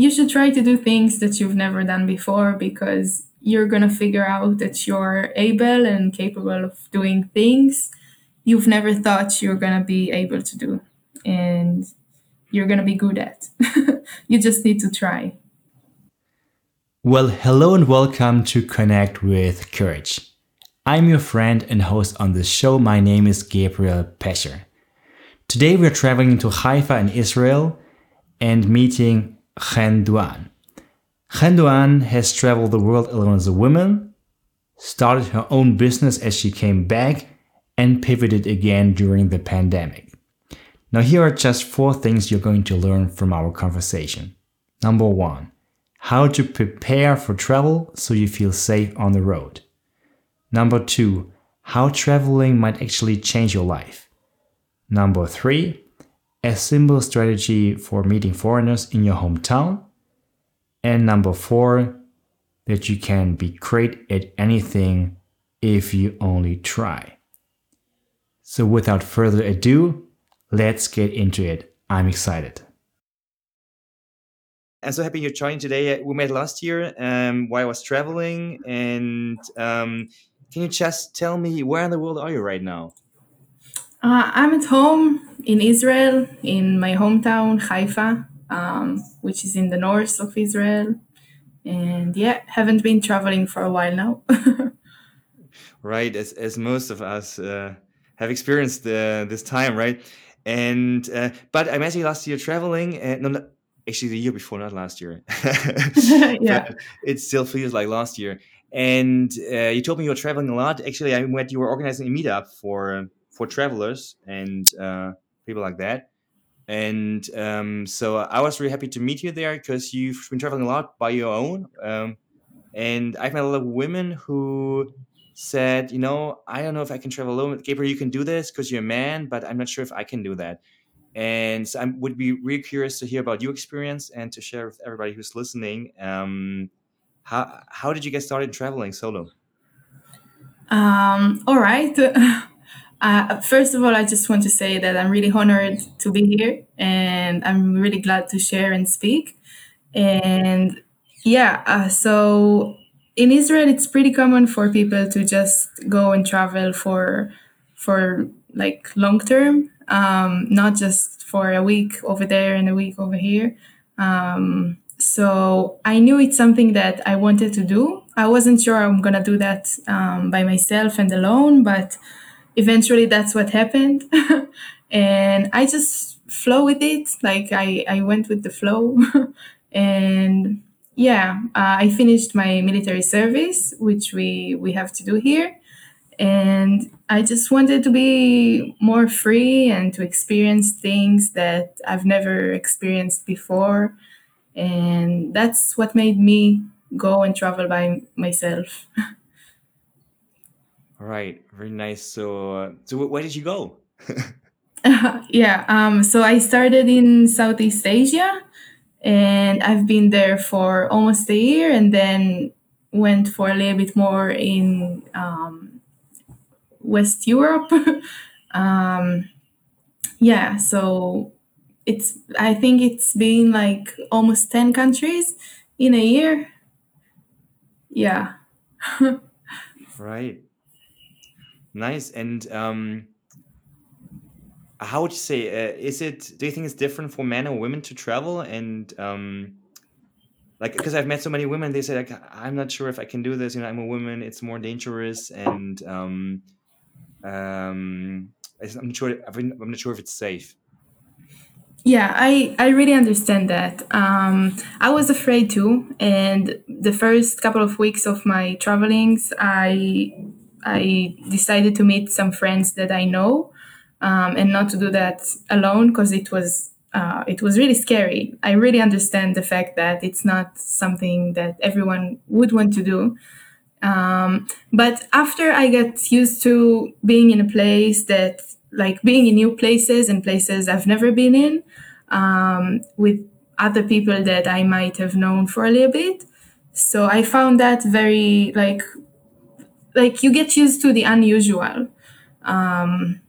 you should try to do things that you've never done before because you're going to figure out that you're able and capable of doing things you've never thought you're going to be able to do and you're going to be good at. you just need to try. Well, hello and welcome to Connect with Courage. I'm your friend and host on this show. My name is Gabriel Pescher. Today we're traveling to Haifa in Israel and meeting Chen Duan. Chen Duan has traveled the world alone as a woman, started her own business as she came back, and pivoted again during the pandemic. Now, here are just four things you're going to learn from our conversation. Number one, how to prepare for travel so you feel safe on the road. Number two, how traveling might actually change your life. Number three, a simple strategy for meeting foreigners in your hometown. And number four, that you can be great at anything if you only try. So without further ado, let's get into it. I'm excited. I'm so happy you're joining today. We met last year um, while I was traveling. And um, can you just tell me where in the world are you right now? Uh, I'm at home in Israel, in my hometown, Haifa, um, which is in the north of Israel. And yeah, haven't been traveling for a while now. right, as, as most of us uh, have experienced uh, this time, right? And uh, but I met you last year traveling, and no, actually the year before, not last year. yeah, it still feels like last year. And uh, you told me you were traveling a lot. Actually, I met You were organizing a meetup for for travelers and uh, people like that. And um, so I was really happy to meet you there because you've been traveling a lot by your own. Um, and I've met a lot of women who said, you know, I don't know if I can travel alone. Gabriel, you can do this because you're a man, but I'm not sure if I can do that. And so I would be really curious to hear about your experience and to share with everybody who's listening. Um, how how did you get started traveling solo? Um, all right. Uh, first of all, I just want to say that I'm really honored to be here, and I'm really glad to share and speak. And yeah, uh, so in Israel, it's pretty common for people to just go and travel for for like long term um, not just for a week over there and a week over here. Um, so I knew it's something that I wanted to do. I wasn't sure I'm gonna do that um, by myself and alone, but eventually that's what happened, and I just flow with it. Like I I went with the flow, and yeah, uh, I finished my military service, which we we have to do here, and I just wanted to be more free and to experience things that I've never experienced before. And that's what made me go and travel by myself. Right, very nice. So, uh, so where did you go? yeah, um, so I started in Southeast Asia, and I've been there for almost a year, and then went for a little bit more in um, West Europe. um, yeah, so it's I think it's been like almost 10 countries in a year. Yeah. right. Nice. And um, how would you say, uh, is it, do you think it's different for men or women to travel? And um, like, because I've met so many women, they say, like, I'm not sure if I can do this. You know, I'm a woman, it's more dangerous. And, um, um, I'm not sure. I'm not sure if it's safe. Yeah, I, I really understand that. Um, I was afraid too, and the first couple of weeks of my travelings, I I decided to meet some friends that I know, um, and not to do that alone because it was uh, it was really scary. I really understand the fact that it's not something that everyone would want to do. Um, but after I got used to being in a place that, like being in new places and places I've never been in, um, with other people that I might have known for a little bit. So I found that very like, like you get used to the unusual. Um,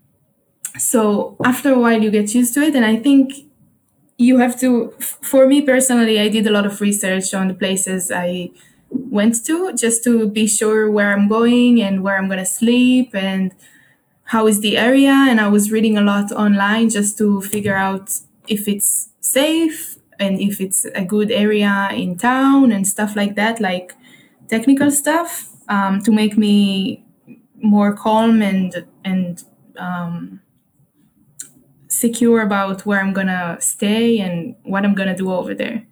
so after a while you get used to it, and I think you have to for me personally i did a lot of research on the places i went to just to be sure where i'm going and where i'm going to sleep and how is the area. And i was reading a lot online just to figure out if it's safe and if it's a good area in town and stuff like that like technical stuff um, to make me more calm and and um, secure about where I'm gonna stay and what I'm gonna do over there.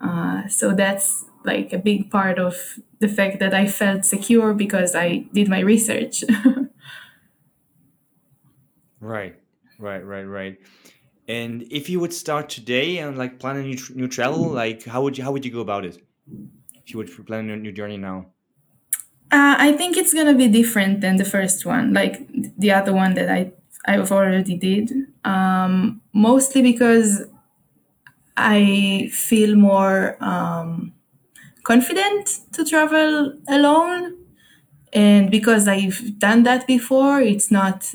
Uh, so that's like a big part of the fact that I felt secure because I did my research. right, right, right, right. And if you would start today and like plan a new, new travel, like how would you how would you go about it? If you would plan a new journey now. Uh, I think it's gonna be different than the first one, like the other one that I I've already did. Um, mostly because I feel more um, confident to travel alone, and because I've done that before, it's not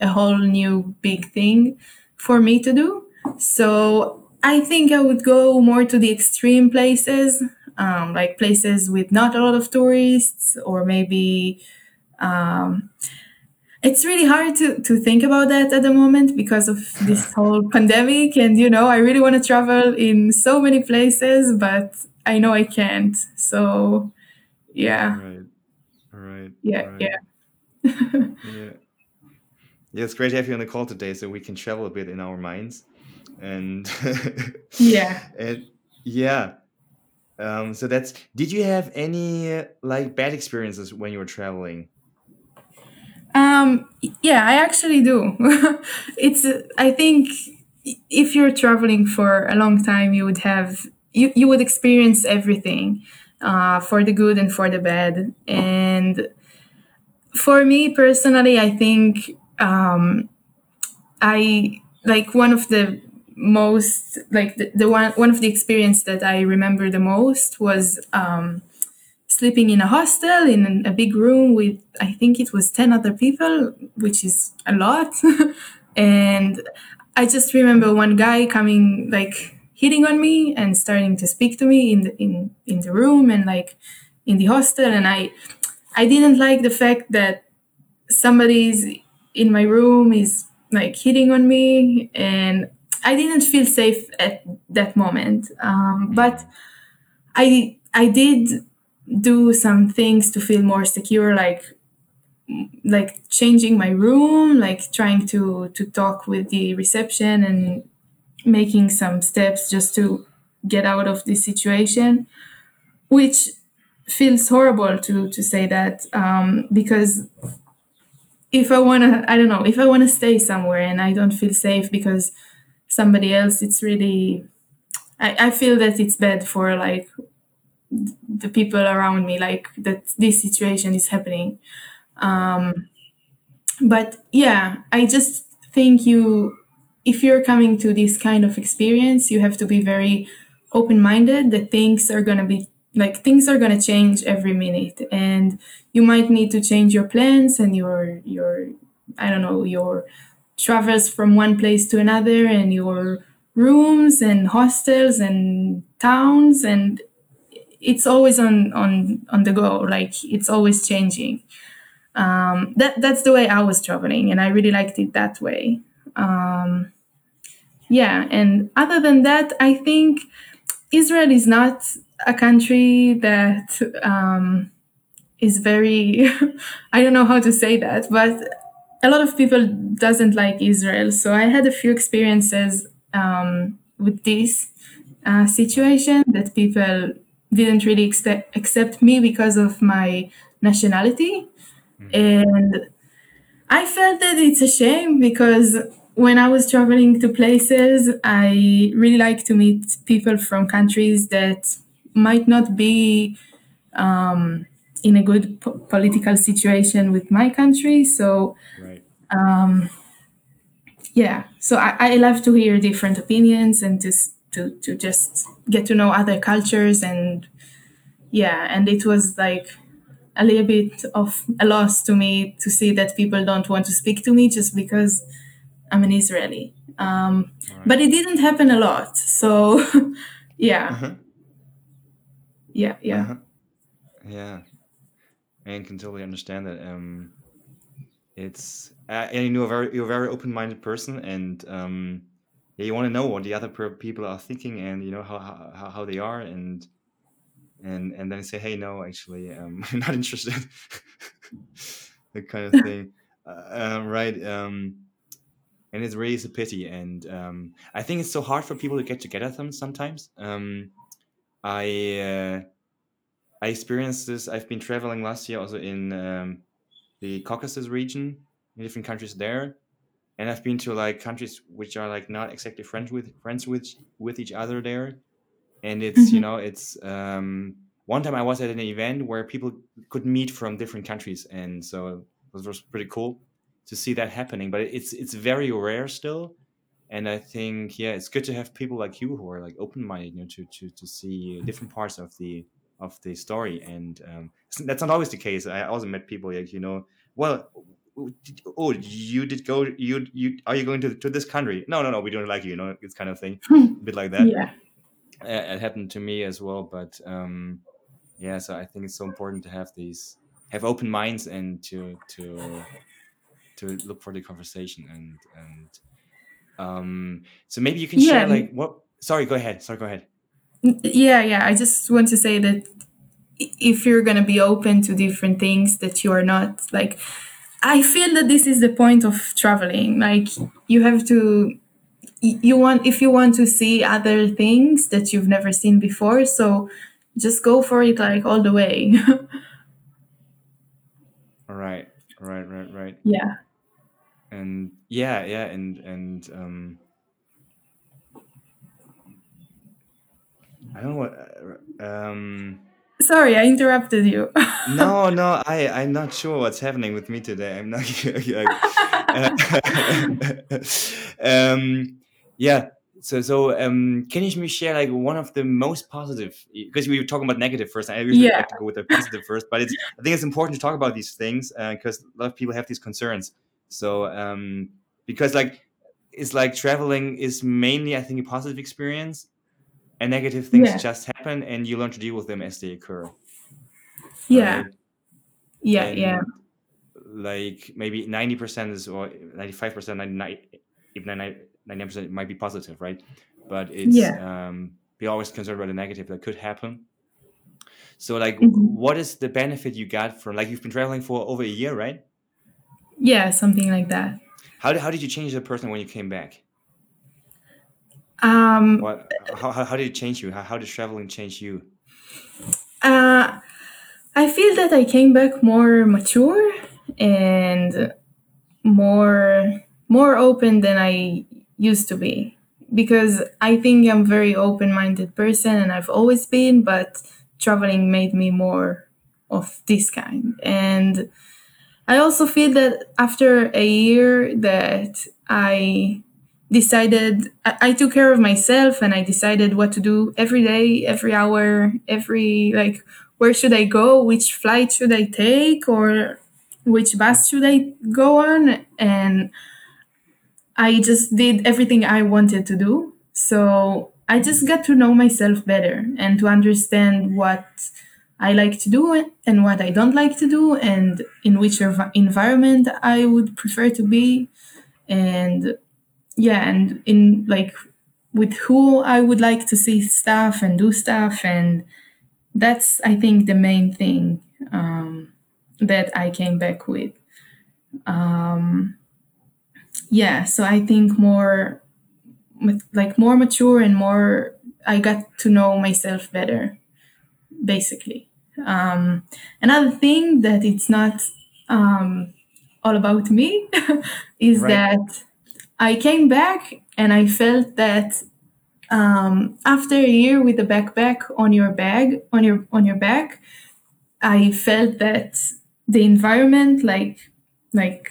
a whole new big thing for me to do. So I think I would go more to the extreme places, um, like places with not a lot of tourists, or maybe um, it's really hard to, to think about that at the moment because of this whole pandemic. And, you know, I really want to travel in so many places, but I know I can't. So, yeah. Right. Right. Yeah. right. Yeah. yeah. Yeah, it's great to have you on the call today so we can travel a bit in our minds. And yeah. And yeah. Um, so that's did you have any uh, like bad experiences when you were traveling? Um, yeah, I actually do. it's, I think if you're traveling for a long time, you would have, you, you would experience everything, uh, for the good and for the bad. And for me personally, I think, um, I like one of the most like the, the one one of the experience that I remember the most was um, sleeping in a hostel in a big room with I think it was 10 other people which is a lot. And I just remember one guy coming like hitting on me and starting to speak to me in the in in the room and like in the hostel. And I I didn't like the fact that somebody's in my room is like hitting on me. And I didn't feel safe at that moment um, but I I did do some things to feel more secure like like changing my room like trying to to talk with the reception and making some steps just to get out of this situation which feels horrible to to say that um, because if i want to i don't know if i want to stay somewhere and i don't feel safe because somebody else it's really I, I feel that it's bad for like the people around me like that this situation is happening. Um, but yeah i just think you if you're coming to this kind of experience you have to be very open-minded that things are going to be like things are going to change every minute. And you might need to change your plans and your your i don't know your travels from one place to another and your rooms and hostels and towns and it's always on on on the go like it's always changing. Um, that that's the way i was traveling and i really liked it that way. Um, yeah and other than that i think israel is not a country that um, is very i don't know how to say that but a lot of people doesn't like israel so i had a few experiences um, with this uh, situation that people didn't really expect, accept me because of my nationality. And I felt that it's a shame because when I was traveling to places, I really like to meet people from countries that might not be um, in a good po- political situation with my country. So, Right. um, yeah, so I, I love to hear different opinions and just to, to just get to know other cultures and yeah, and it was like a little bit of a loss to me to see that people don't want to speak to me just because I'm an Israeli. Um, But it didn't happen a lot. So, yeah. Uh-huh. Yeah, yeah. Uh-huh. Yeah. I can totally understand that. Um, it's uh, and you're a very you're a very open-minded person, and um, yeah, you want to know what the other per- people are thinking, and you know how how, how they are, and and and then say, hey, no, actually, um, I'm not interested. that kind of thing, uh, um, right? Um, and it really is a pity, and um, I think it's so hard for people to get together sometimes. Um, I uh, I experienced this. I've been traveling last year also in um, the Caucasus region, in different countries there, and I've been to like countries which are like not exactly friends with friends with with each other there, and it's you Mhm. know it's um, one time I was at an event where people could meet from different countries, and so it was pretty cool to see that happening. But it's it's very rare still, and I think yeah, it's good to have people like you who are like open minded, you know, to to to see different parts of the of the story, and um, that's not always the case. I also met people like you know, well. did- Oh, you did go. You you are you going to to this country? No, no, no. We don't like you. You know, it's kind of thing, a bit like that Yeah. uh, it happened to me as well but um yeah so i think it's so important to have these have open minds and to to to look for the conversation and and um so maybe you can Yeah. share like what sorry go ahead sorry go ahead Yeah, yeah. I just want to say that if you're going to be open to different things, that you are not like. I feel that this is the point of traveling. Like, you have to. You want if you want to see other things that you've never seen before, so just go for it like all the way. all right right right right yeah. and yeah yeah and and um i don't know what uh, um Sorry, I interrupted you. no no i i'm not sure what's happening with me today i'm not um yeah so so um can you share like one of the most positive because we were talking about negative first i usually Yeah. like to go with the positive first but it's i think it's important to talk about these things because a lot of people have these concerns so um because like it's like traveling is mainly i think a positive experience and negative things Yeah. just happen and you learn to deal with them as they occur Yeah. right? Yeah. and Yeah. like maybe 90% is or 95% 99 even 99% might be positive right but it's Yeah. um be always concerned about the negative that could happen so like Mhm. what is the benefit you got from like you've been traveling for over a year right Yeah. Something like that. how how did you change the person when you came back Um, what how, how, did it change you? How, how did traveling change you? Uh, I feel that I came back more mature and more more open than I used to be because I think I'm a very open-minded person and I've always been but traveling made me more of this kind. And I also feel that after a year that I decided I, I took care of myself and I decided what to do every day, every hour, every like where should I go, which flight should I take? Or which bus should I go on? And I just did everything I wanted to do. So I just got to know myself better and to understand what I like to do and what I don't like to do, and in which env- environment I would prefer to be, and yeah, and in like with who I would like to see stuff and do stuff, and that's I think the main thing um, that I came back with. Um, yeah, so I think more like more mature and more I got to know myself better, basically. Um, another thing that it's not um, all about me is Right. that I came back and I felt that um, after a year with a backpack on your bag on your on your back, I felt that the environment, like like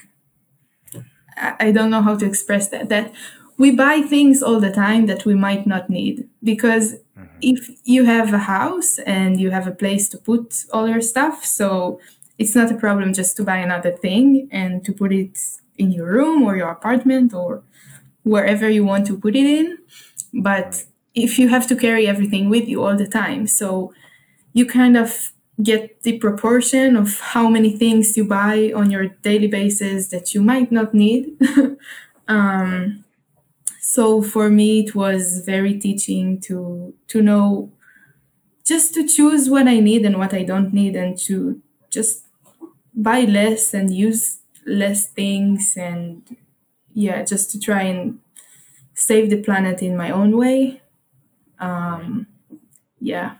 I don't know how to express that that we buy things all the time that we might not need because Mhm. if you have a house and you have a place to put all your stuff so it's not a problem just to buy another thing and to put it in your room or your apartment or wherever you want to put it in. But if you have to carry everything with you all the time, so you kind of get the proportion of how many things you buy on your daily basis that you might not need. um, so for me, it was very teaching to to know just to choose what I need and what I don't need, and to just buy less and use less things, and yeah, just to try and save the planet in my own way. Um, yeah.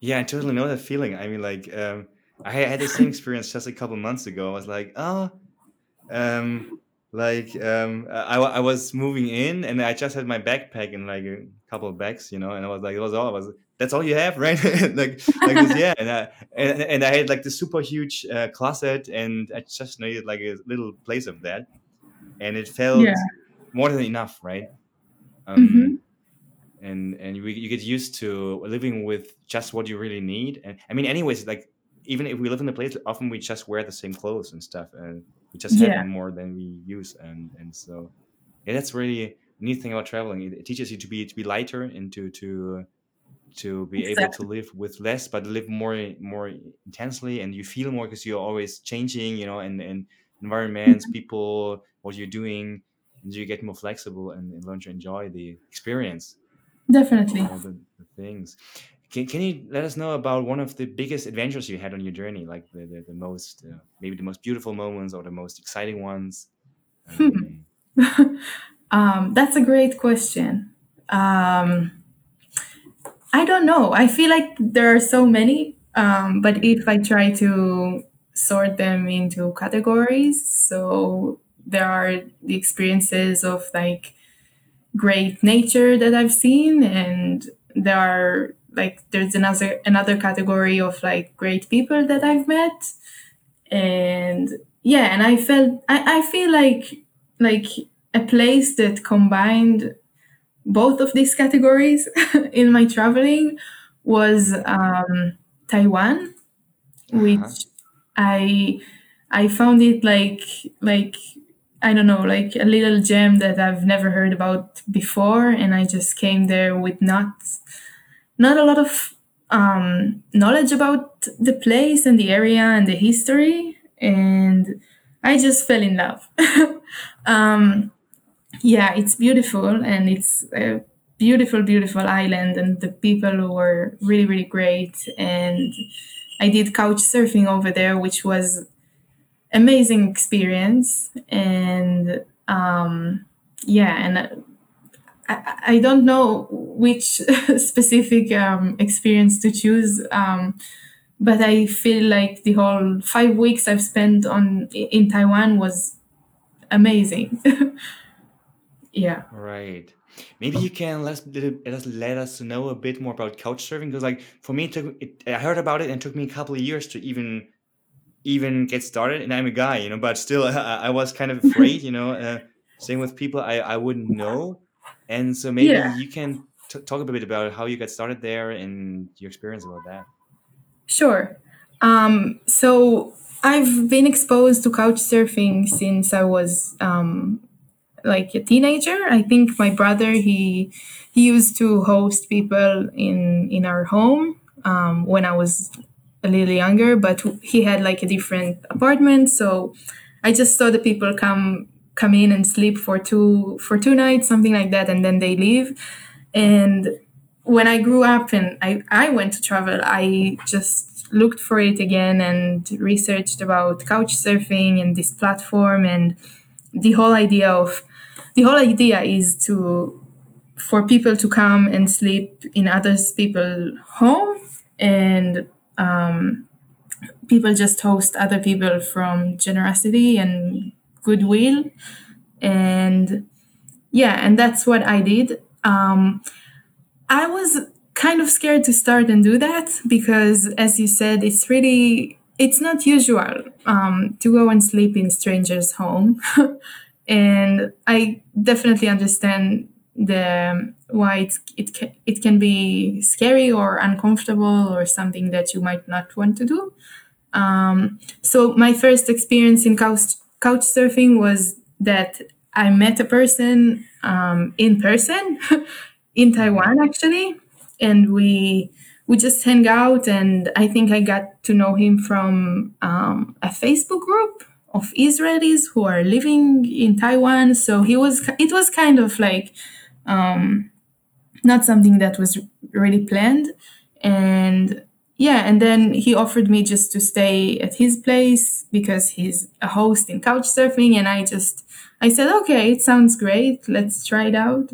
Yeah, I totally know that feeling. I mean, like, um, I had the same experience just a couple months ago. I was like, oh, um, like, um, I, I was moving in and I just had my backpack and like a couple of bags, you know, and I was like, it was all, I was, that's all you have, right? like, like this, yeah. And I, and, and I had like the super huge uh, closet and I just needed like a little place of that. And it felt Yeah. more than enough, right? Um, Mhm. and and you, you get used to living with just what you really need and i mean anyways like even if we live in a place often we just wear the same clothes and stuff and we just Yeah. have more than we use and and so yeah that's really neat thing about traveling it, it teaches you to be to be lighter and to to to be able to live with less but live more more intensely and you feel more because you're always changing you know and and environments people what you're doing and you get more flexible and, and learn to enjoy the experience Definitely. all the, the things. Can, can you let us know about one of the biggest adventures you had on your journey, like the the, the most uh, maybe the most beautiful moments or the most exciting ones? Um, um, that's a great question. Um, I don't know. I feel like there are so many, um, but if I try to sort them into categories, so there are the experiences of like great nature that I've seen, and there are like there's another another category of like great people that I've met, and yeah, and I felt I, I feel like like a place that combined both of these categories in my traveling was um, Taiwan, uh-huh. which I I found it like like I don't know like a little gem that I've never heard about before, and I just came there with not not a lot of um, knowledge about the place and the area and the history, and I just fell in love. um, yeah, it's beautiful and it's a beautiful, beautiful island, and the people were really, really great. And I did couch surfing over there, which was amazing experience. And um, yeah, and I, I don't know which specific um, experience to choose. Um, but I feel like the whole five weeks I've spent on in Taiwan was amazing. yeah. Right. Maybe you can let us, let us know a bit more about couch surfing because, like, for me, it took it, I heard about it and it took me a couple of years to even even get started. And I'm a guy, you know, but still, I, I was kind of afraid, you know, uh, staying with people I I wouldn't know, and so maybe Yeah. you can t- talk a bit about how you got started there and your experience about that. Sure. Um, so I've been exposed to couch surfing since I was um, like a teenager. I think my brother he he used to host people in in our home um, when I was a little younger, but he had like a different apartment. So I just saw the people come come in and sleep for two for two nights, something like that, and then they leave. And when I grew up and I, I went to travel, I just looked for it again and researched about couch surfing and this platform and the whole idea of the whole idea is to for people to come and sleep in other people's home and um, people just host other people from generosity and goodwill. And yeah and that's what i did. Um, I was kind of scared to start and do that because, as you said, it's really it's not usual um, to go and sleep in strangers' home, and I definitely understand the why it's, it it can be scary or uncomfortable or something that you might not want to do. Um, so my first experience in couch couch surfing was that I met a person um, in person in Taiwan actually, and we we just hang out. And I think I got to know him from um, a Facebook group of Israelis who are living in Taiwan. So he was it was kind of like um, not something that was really planned, and yeah, and then he offered me just to stay at his place because he's a host in couchsurfing, and I just I said, okay, it sounds great. Let's try it out.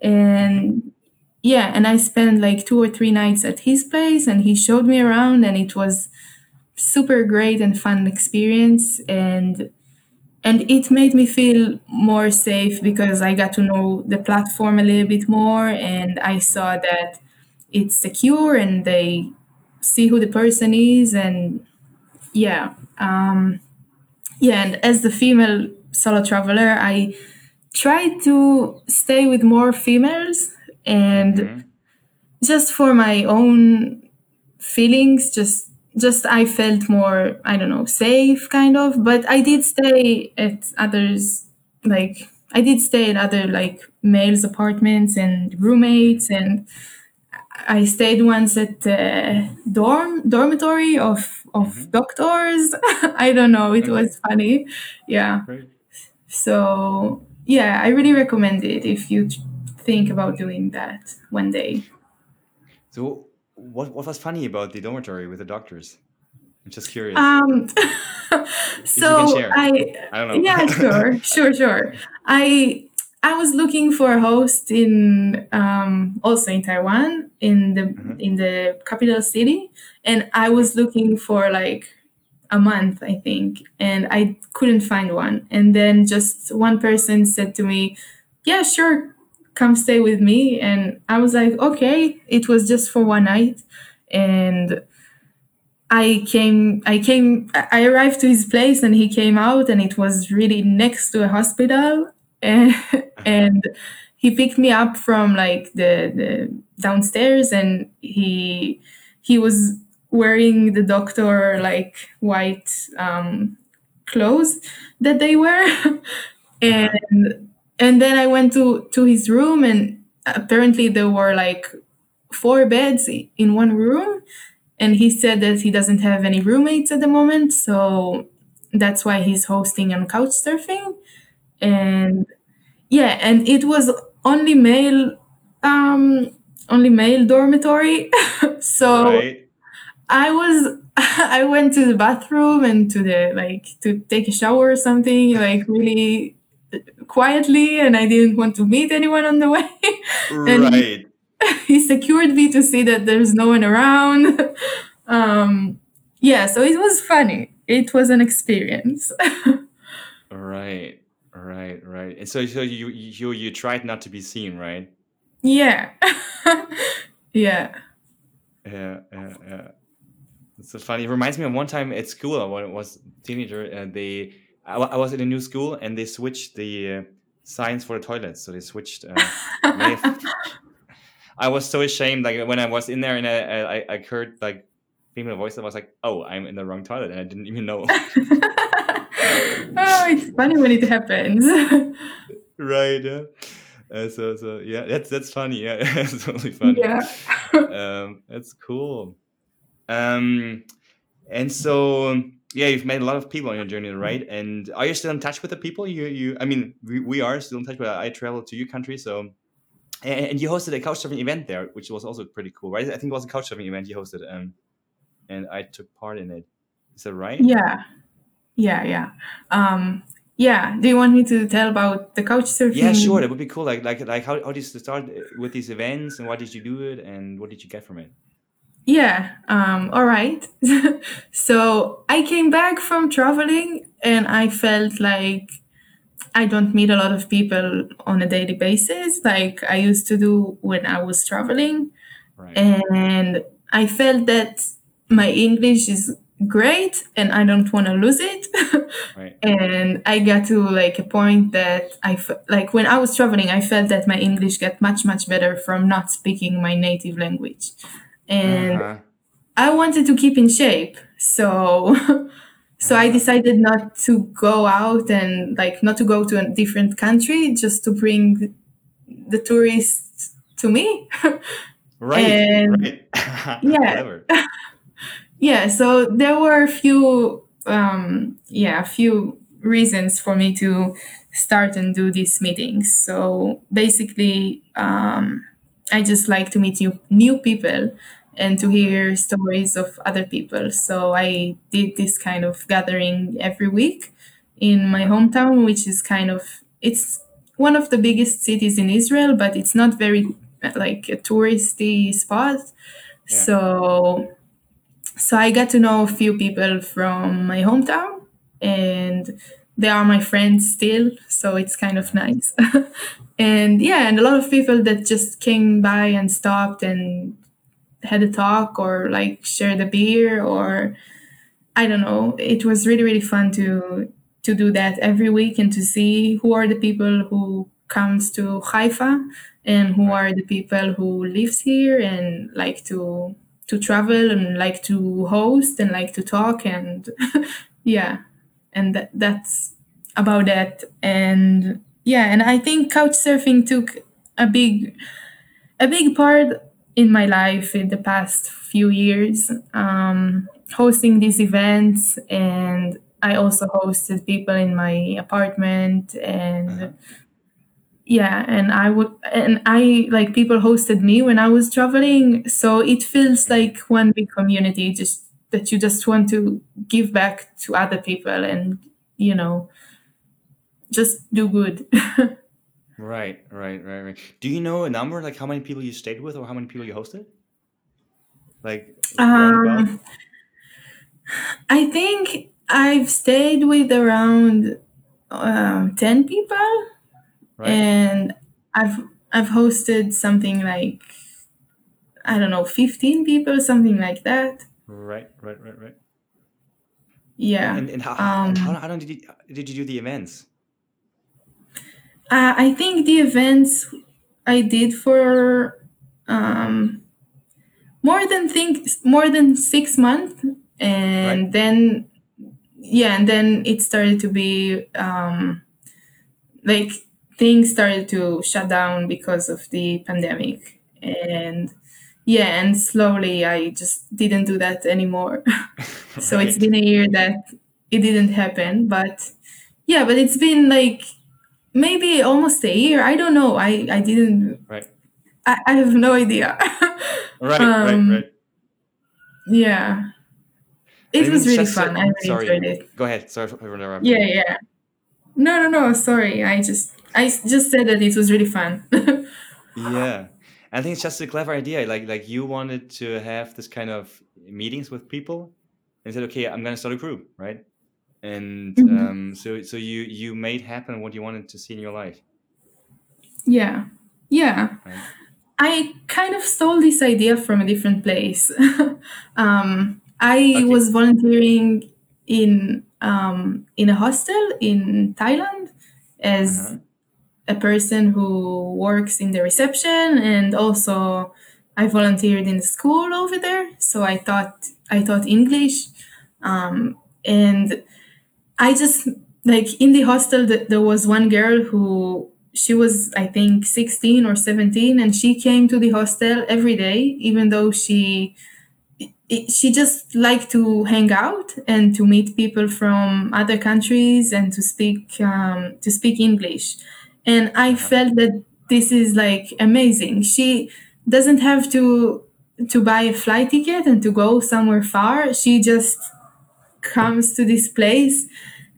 And yeah, and I spent like two or three nights at his place, and he showed me around, and it was super great and fun experience. And and it made me feel more safe because I got to know the platform a little bit more, and I saw that it's secure, and they see who the person is, and yeah, um, yeah. And as the female solo traveler, I try to stay with more females and mm-hmm. just for my own feelings just just i felt more i don't know safe kind of but i did stay at others like i did stay at other like males apartments and roommates and i stayed once at the dorm dormitory of of mm-hmm. doctors i don't know it okay. was funny yeah Great. So yeah, I really recommend it if you think about doing that one day. So what what was funny about the dormitory with the doctors? I'm just curious. Um, so I, I don't know. Yeah, sure, sure, sure. I I was looking for a host in um, also in Taiwan in the mm-hmm. in the capital city, and I was looking for like a month, I think, and I couldn't find one. And then just one person said to me, Yeah, sure, come stay with me. And I was like, Okay, it was just for one night. And I came, I came, I arrived to his place and he came out and it was really next to a hospital. And, and he picked me up from like the, the downstairs and he, he was wearing the doctor like white um, clothes that they wear and and then i went to to his room and apparently there were like four beds in one room. And he said that he doesn't have any roommates at the moment. So that's why he's hosting on couch surfing. And yeah and it was only male um only male dormitory. So right. I was I went to the bathroom and to the like to take a shower or something like really quietly and I didn't want to meet anyone on the way. and right. He, secured me to see that there's no one around. um yeah, so it was funny. It was an experience. right. Right, right. And so so you you you tried not to be seen, right? Yeah. yeah. Yeah, yeah, yeah. It's so funny. It reminds me of one time at school when I was a teenager. Uh, they, I, I, was in a new school and they switched the uh, signs for the toilets. So they switched. Uh, I was so ashamed. Like when I was in there and I, I, I heard like female voice, I was like, "Oh, I'm in the wrong toilet," and I didn't even know. oh, it's funny when it happens. right. Yeah. Uh, so so yeah, that's that's funny. Yeah, it's totally funny. Yeah. um, that's cool. Um, and so yeah, you've met a lot of people on your journey, right? And are you still in touch with the people? You you I mean, we, we are still in touch. But I traveled to your country, so and, and you hosted a couchsurfing event there, which was also pretty cool, right? I think it was a couchsurfing event you hosted, um, and I took part in it. Is that right? Yeah, yeah, yeah. Um, yeah. Do you want me to tell about the couchsurfing? Yeah, sure. That would be cool. Like, like, like, how, how did you start with these events, and why did you do it, and what did you get from it? Yeah, um, all right. so I came back from traveling and I felt like I don't meet a lot of people on a daily basis like I used to do when I was traveling. Right. And I felt that my English is great and I don't want to lose it. right. And I got to like a point that I f- like when I was traveling, I felt that my English got much, much better from not speaking my native language and uh-huh. I wanted to keep in shape. So so I decided not to go out and like not to go to a different country, just to bring the tourists to me. Right. And Right. yeah, yeah. So there were a few, um, yeah, a few reasons for me to start and do these meetings. So basically, um, I just like to meet new new people and to hear stories of other people. So I did this kind of gathering every week in my hometown, which is kind of it's one of the biggest cities in Israel, but it's not very like a touristy spot. Yeah. So so I got to know a few people from my hometown and they are my friends still, so it's kind of nice. and yeah, and a lot of people that just came by and stopped and had a talk or like shared a beer or I don't know. It was really really fun to to do that every week and to see who are the people who comes to Haifa and who are the people who lives here and like to to travel and like to host and like to talk and yeah. And that, that's about that. And yeah and i think couch surfing took a big a big part in my life in the past few years um, hosting these events and i also hosted people in my apartment Uh-huh. and yeah and i would and i like people hosted me when i was traveling so it feels like one big community just that you just want to give back to other people and you know just do good Right, right, right, right. Do you know a number, like how many people you stayed with or how many people you hosted? Like um i think i've stayed with around um, 10 people Right? and i've i've hosted something like i don't know 15 people something like that Right, right, right, right. yeah And and how and how um how did you did you do the events? Uh, I think the events I did for um, more than think more than six months, Right? and then yeah, and then it started to be um, like things started to shut down because of the pandemic, and yeah, and slowly I just didn't do that anymore. so it's been a year that it didn't happen, but yeah, but it's been like maybe almost a year. I don't know. I I didn't. Right. I, I have no idea. Right, right, um. right. Yeah. It was really fun. I really sorry. enjoyed it. Go ahead. Sorry for for interrupting Yeah, yeah. No, no, no. Sorry. I just I just said that it was really fun. Yeah. I think it's just a clever idea. Like like you wanted to have this kind of meetings with people and said, okay, I'm gonna start a group, right? And Mhm. um, so so you you made happen what you wanted to see in your life, Yeah. Yeah. right? I kind of stole this idea from a different place. um, I Okay. was volunteering in um, in a hostel in Thailand as Uh-huh. a person who works in the reception and also I volunteered in the school over there. So I taught I taught English. Um, and I just like in the hostel th- there was one girl who she was I think 16 or 17 and she came to the hostel every day even though she it, she just liked to hang out and to meet people from other countries and to speak um, to speak English. And I Uh-huh. felt that this is like amazing. She doesn't have to to buy a flight ticket and to go somewhere far. She just comes to this place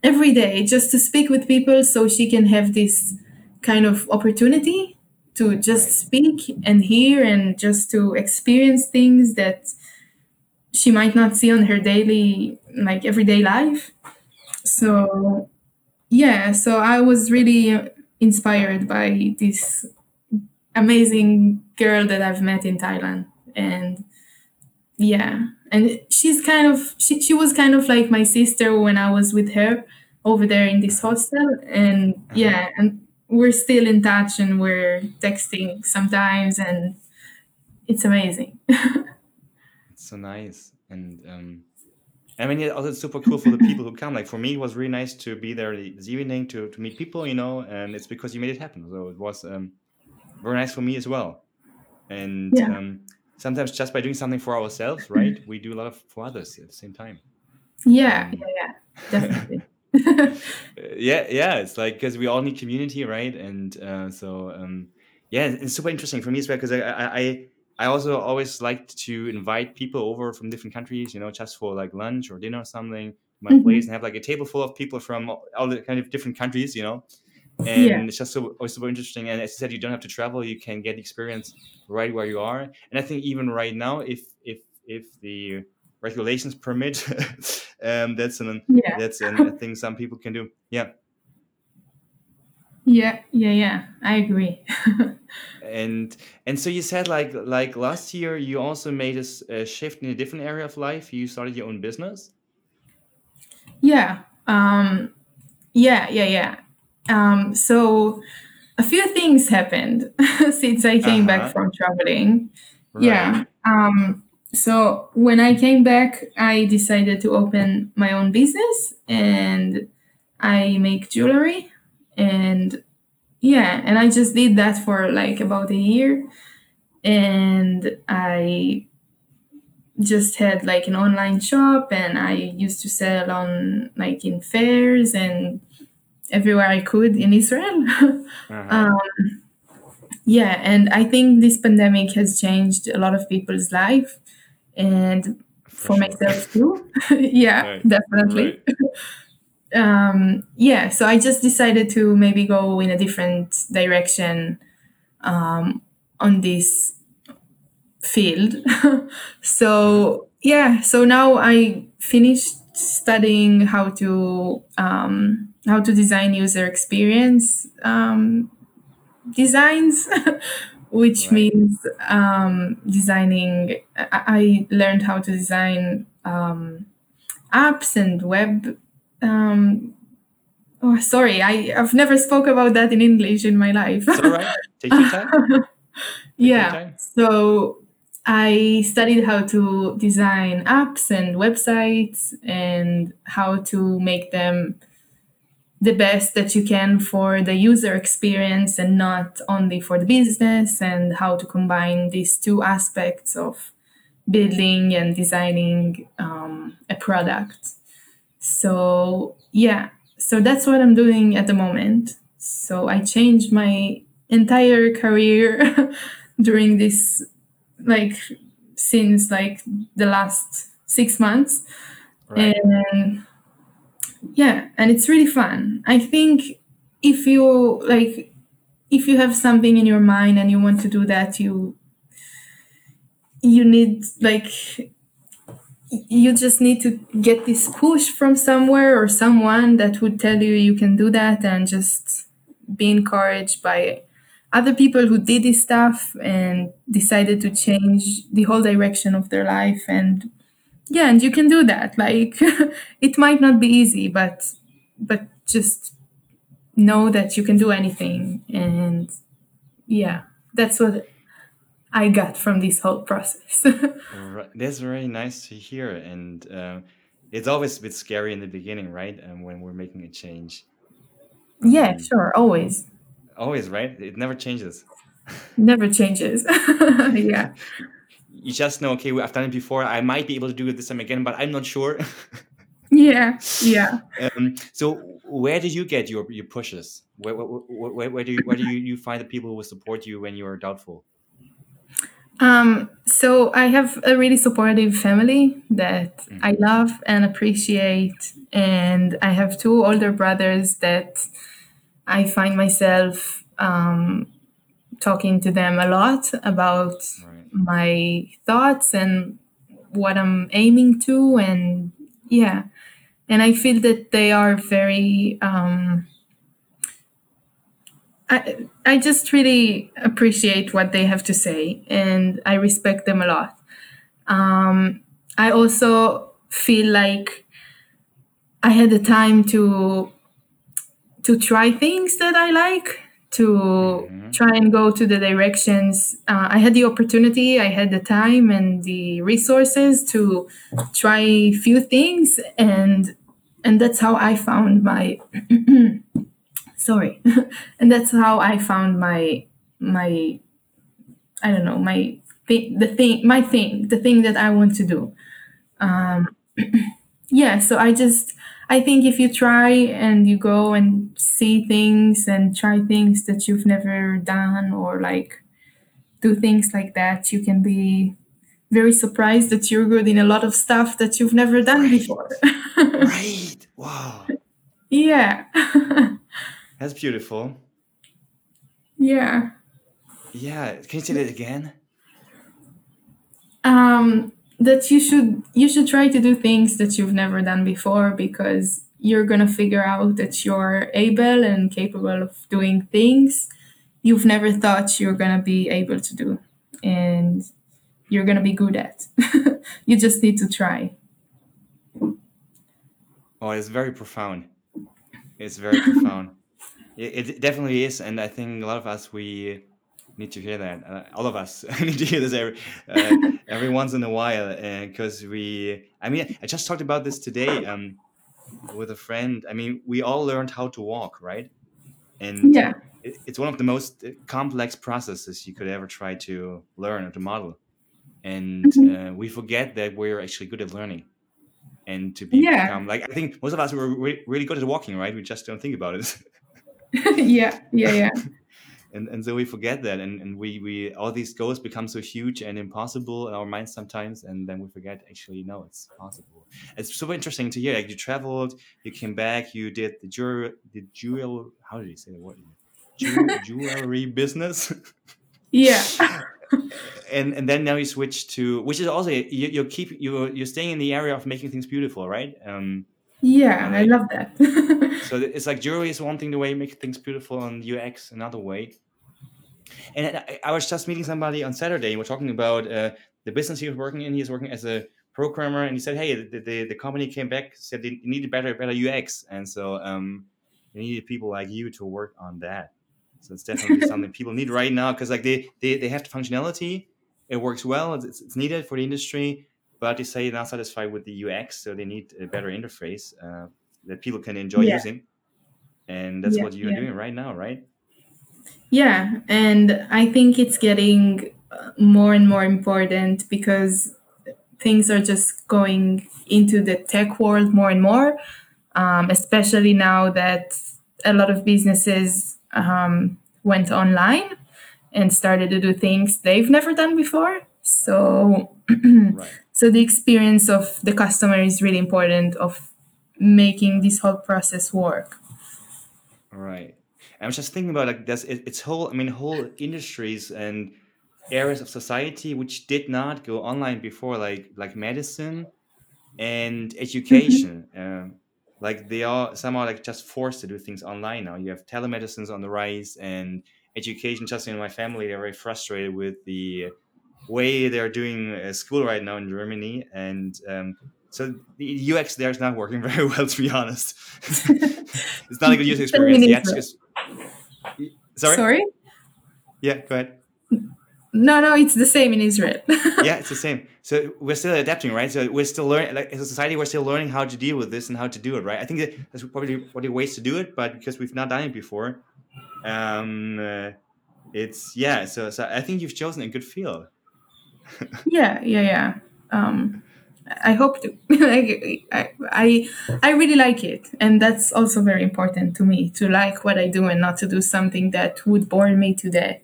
every day just to speak with people so she can have this kind of opportunity to just speak and hear and just to experience things that she might not see on her daily like everyday life. So yeah so i was really inspired by this amazing girl that i've met in thailand. And yeah and she's kind of she, she was kind of like my sister when i was with her over there in this hostel and Uh-huh. yeah and we're still in touch and we're texting sometimes and it's amazing It's so nice. And um, I mean, it's also super cool for the people who come. Like for me, it was really nice to be there this evening to, to meet people, you know, and it's because you made it happen. So it was um, very nice for me as well. And Yeah. um, sometimes just by doing something for ourselves, right, we do a lot of for others at the same time. Yeah, Um, yeah, yeah, definitely. Yeah yeah it's like because we all need community right and uh, so um yeah it's super interesting for me as well because I, I i i also always liked to invite people over from different countries you know just for like lunch or dinner or something to my Mhm. place and have like a table full of people from all all the kind of different countries you know and Yeah. it's just so always super interesting and as you said you don't have to travel you can get the experience right where you are and i think even right now if if if the regulations permit um that's an Yeah, that's an, a thing some people can do yeah yeah, yeah, yeah. I agree. and and so you said like like last year you also made a shift in a different area of life you started your own business Yeah. Um, yeah, yeah, yeah. Um, so a few things happened since I came back uh-huh from traveling. right Yeah. Um, so when I came back, I decided to open my own business and I make jewelry and yeah, and I just did that for like about a year and I just had like an online shop and I used to sell on like in fairs and everywhere I could in Israel. uh-huh um, yeah, and I think this pandemic has changed a lot of people's life and for for sure myself too. yeah, right definitely. right Um, yeah, so I just decided to maybe go in a different direction um, on this field. so yeah, so now I finished studying how to um, how to design user experience um, designs, which right means um, designing. I I learned how to design um, apps and web. Um, oh, sorry, I I've never spoke about that in English in my life. it's all right take your time take your yeah, time so I studied how to design apps and websites and how to make them the best that you can for the user experience and not only for the business and how to combine these two aspects of building and designing um, a product. So yeah. So that's what i'm doing at the moment. So i changed my entire career during this like since like the last six months. Right. And yeah and it's really fun. I think if you like if you have something in your mind and you want to do that you you need like you just need to get this push from somewhere or someone that would tell you you can do that and just be encouraged by other people who did this stuff and decided to change the whole direction of their life and yeah and you can do that like it might not be easy but but just know that you can do anything and yeah that's what i got from this whole process Right. That's very nice to hear, and uh, it's always a bit scary in the beginning, right? And when we're making a change, yeah um, sure always always, right? It never changes. never changes yeah You just know, okay, I've done it before. I might be able to do it this time again, but I'm not sure. yeah yeah um, so, where did you get your your pushes? Where where, where, where do you where do you, you find the people who will support you when you are doubtful? um so i have a really supportive family that i hmm love and appreciate and i have two older brothers that i find myself um talking to them a lot about Right. My thoughts and what I'm aiming to. And yeah, and I feel that they are very, um, I, I just really appreciate what they have to say and I respect them a lot. Um, I also feel like I had the time to to try things that I like to try and go to the directions. Uh, I had the opportunity, I had the time and the resources to try few things, and and that's how I found my. sorry, and that's how I found my my. I don't know my thing, the thing, my thing, the thing that I want to do. Um, yeah, so I just I think if you try and you go and see things and try things that you've never done or like do things like that, you can be very surprised that you're good in a lot of stuff that you've never done Right. before. Right. Wow. yeah. That's beautiful. yeah. Yeah. Can you say that again? Um that you should you should try to do things that you've never done before because you're going to figure out that you're able and capable of doing things you've never thought you're going to be able to do and you're going to be good at you just need to try Oh, it's very profound. It's very profound. It, it definitely is, and I think a lot of us we need to hear that. Uh, all of us need to hear this every uh, every once in a while, because we. I mean, I just talked about this today um, with a friend. I mean, we all learned how to walk, right? And yeah it, it's one of the most uh, complex processes you could ever try to learn or to model, and uh, we forget that we're actually good at learning and to yeah become like I think most of us were re- really good at walking, right? We just don't think about it. yeah yeah yeah and and so we forget that and, and we we all these goals become so huge and impossible in our minds sometimes and then we forget actually no it's possible it's super interesting to hear like you traveled you came back you did the jewel the jewel how did you say the word? Jew, jewelry business? Yeah. And and then now you switch to which is also you, you keep you you're staying in the area of making things beautiful right? Um yeah i uh, love that. So it's like jewelry is one thing the way you make things beautiful and ux another way. And I, I was just meeting somebody on Saturday. We're talking about uh, the business he was working in. He's working as a programmer, and he said, "Hey, the, the, the company came back said they needed better better UX, and so um, they needed people like you to work on that. So it's definitely something people need right now because like they, they they have the functionality, it works well, it's, it's needed for the industry, but they say they're not satisfied with the UX, so they need a better interface uh, that people can enjoy yeah. using, and that's yeah what you're yeah. doing right now, right? Yeah, and I think it's getting uh, more and more important because things are just going into the tech world more and more, um, especially now that a lot of businesses um, went online and started to do things they've never done before. So, Right. so the experience of the customer is really important of making this whole process work. Right. I was just thinking about like there's it, it's whole I mean whole industries and areas of society which did not go online before like like medicine and education. Um, like they are somehow like just forced to do things online now. You have telemedicines on the rise and education just in my family they're very frustrated with the way they're doing uh, school right now in germany and um, so the ux there is not working very well to be honest. It's not a good user experience. Yet sorry? Sorry? yeah go ahead No, no, it's the same in Israel. yeah, it's the same. So we're still adapting, right? So we're still learning, like as a society, we're still learning how to deal with this and how to do it, right? I think that there's probably probably ways to do it, but because we've not done it before, um, uh, it's yeah. So so I think you've chosen a good field. yeah, yeah, yeah. Um, I hope to. like, I, I, I really like it, and that's also very important to me to like what I do and not to do something that would bore me to death.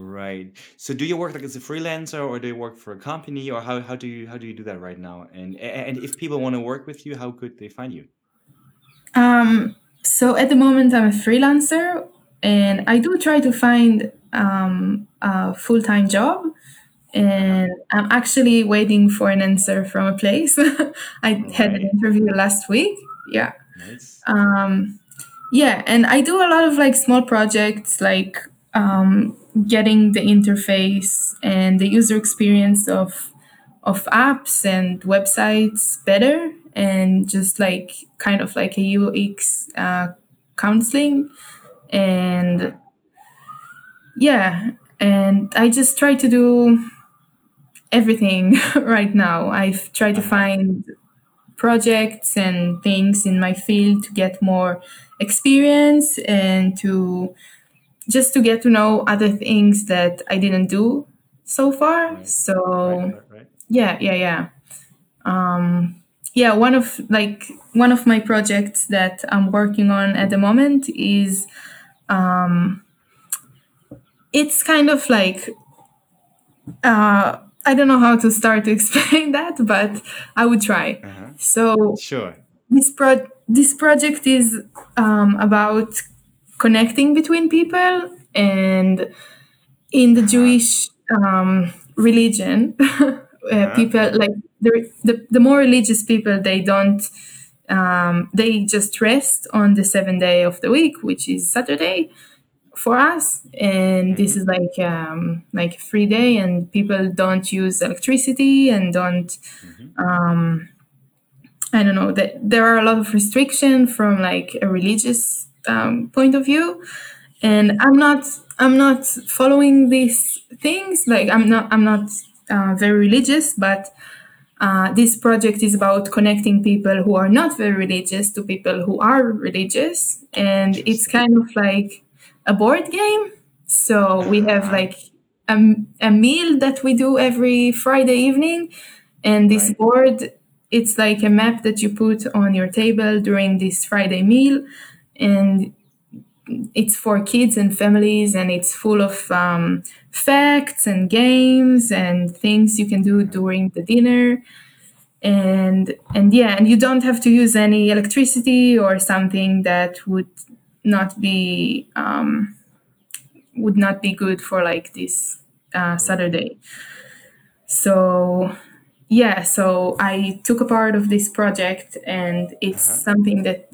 Right. So do you work like as a freelancer, or do you work for a company, or how, how do you how do you do that right now? And and if people want to work with you, how could they find you? um, so at the moment, I'm a freelancer, and I do try to find um, a full time job. And I'm actually waiting for an answer from a place. I had an interview last week. Yeah. Nice. Um, yeah, and I do a lot of like small projects, like um, getting the interface and the user experience of of apps and websites better, and just like kind of like a UX uh, counseling. and yeah, and I just try to do everything right now. I've tried to find projects and things in my field to get more experience and to just to get to know other things that I didn't do so far. Right. So Right, right, yeah, yeah, yeah. Um, yeah, one of like one of my projects that I'm working on at the moment is um, it's kind of like uh, I don't know how to start to explain that, but I would try. Uh-huh. So Sure. this pro this project is um, about connecting between people and in the Jewish um, religion, uh, people like the, the the more religious people they don't um, they just rest on the seventh day of the week, which is Saturday for us, and this is like um, like a free day, and people don't use electricity and don't um, I don't know that there are a lot of restriction from like a religious um, point of view, and I'm not I'm not following these things. Like I'm not I'm not uh, very religious, but uh, this project is about connecting people who are not very religious to people who are religious, and it's kind of like a board game. So we have like a, a meal that we do every Friday evening, and this Right. board it's like a map that you put on your table during this Friday meal, and it's for kids and families, and it's full of um, facts and games and things you can do during the dinner. And and yeah, and you don't have to use any electricity or something that would not be um, would not be good for like this uh, Saturday. So yeah, so I took a part of this project, and it's something that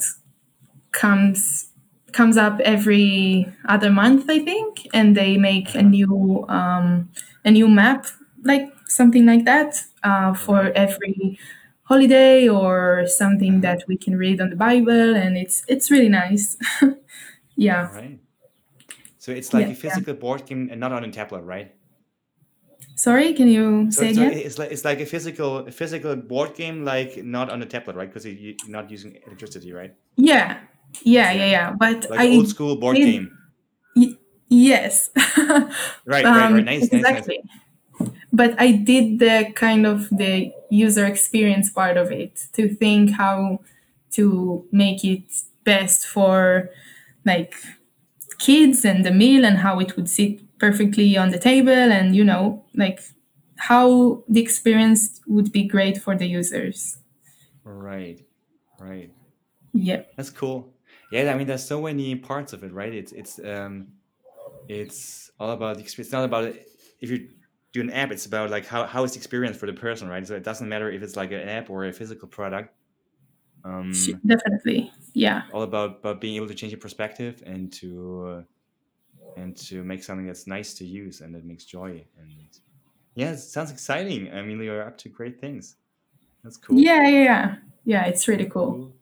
comes comes up every other month, I think, and they make a new um, a new map, like something like that, uh, for every holiday or something that we can read on the Bible, and it's it's really nice. yeah. Right. So it's like Yeah, a physical board game and not on a tablet, right? Sorry, can you So say it's, again? it's like it's like a physical a physical board game, like not on a tablet, right? Because you're not using electricity, right? Yeah, yeah, yeah, yeah. But Like I old school board did- game. Y- yes. Right, right, Um, right. Nice, nice, nice. exactly. But I did the kind of the user experience part of it to think how to make it best for like kids and the meal and how it would sit perfectly on the table and you know like how the experience would be great for the users. Right, right. Yeah. That's cool. Yeah, I mean, there's so many parts of it, right? It's it's um, it's all about the experience. It's not about if you do an app. It's about like how how is the experience for the person, right? So it doesn't matter if it's like an app or a physical product. Um, Definitely. Yeah. all about about being able to change your perspective and to uh, and to make something that's nice to use and that makes joy. And yeah, it sounds exciting. I mean, you're up to great things. That's cool. Yeah, yeah, yeah. Yeah, it's really cool. Cool.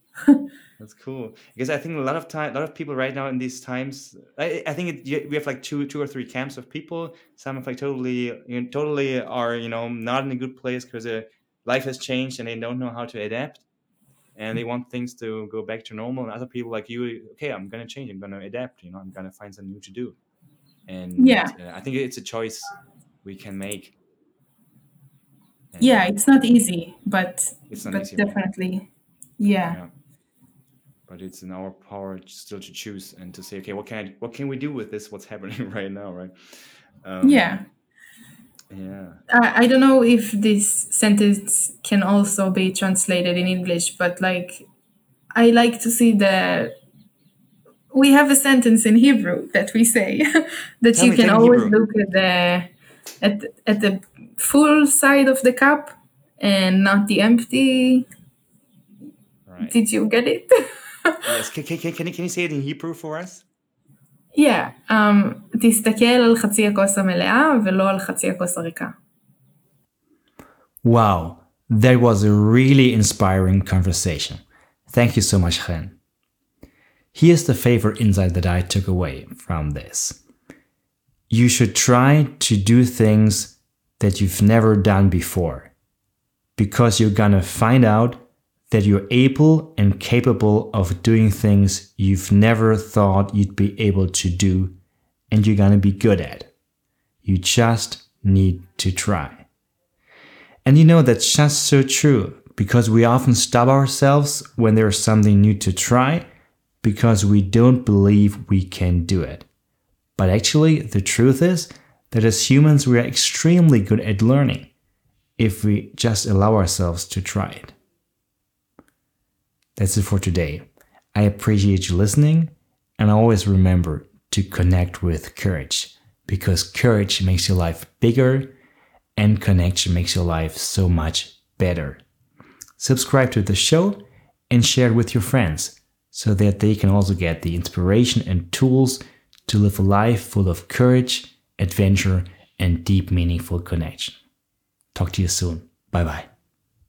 That's cool because I think a lot of time, a lot of people right now in these times, I, I think it, we have like two, two or three camps of people. Some have like totally, you know, totally are you know not in a good place because uh, life has changed and they don't know how to adapt, and they want things to go back to normal. And other people like you, okay, I'm gonna change. I'm gonna adapt. You know, I'm gonna find something new to do. And Yeah. uh, I think it's a choice we can make. And Yeah, it's not easy, but It's not but easy, right? definitely. Yeah. yeah but it's in our power still to choose and to say okay what can I, what can we do with this what's happening right now right um, Yeah. yeah I, I don't know if this sentence can also be translated in English, but like I like to see the we have a sentence in Hebrew that we say that Tell you me- can always Hebrew. look at the at at the full side of the cup and not the empty. right Did you get it? yes can, can, can, can you can you say it in Hebrew for us yeah. Um, תסתכל על חצי הכוס המלאה ולא על חצי הכוס הריקה. wow that was a really inspiring conversation thank you so much Chen Here's the favorite insight that I took away from this. You should try to do things that you've never done before because you're gonna find out that you're able and capable of doing things you've never thought you'd be able to do and you're gonna be good at. You just need to try. And you know, that's just so true because we often stop ourselves when there's something new to try because we don't believe we can do it. But actually, the truth is that as humans, we are extremely good at learning if we just allow ourselves to try it. That's it for today. I appreciate you listening, and always remember to connect with courage because courage makes your life bigger and connection makes your life so much better. Subscribe to the show and share it with your friends so that they can also get the inspiration and tools to live a life full of courage, adventure, and deep, meaningful connection. Talk to you soon. Bye bye.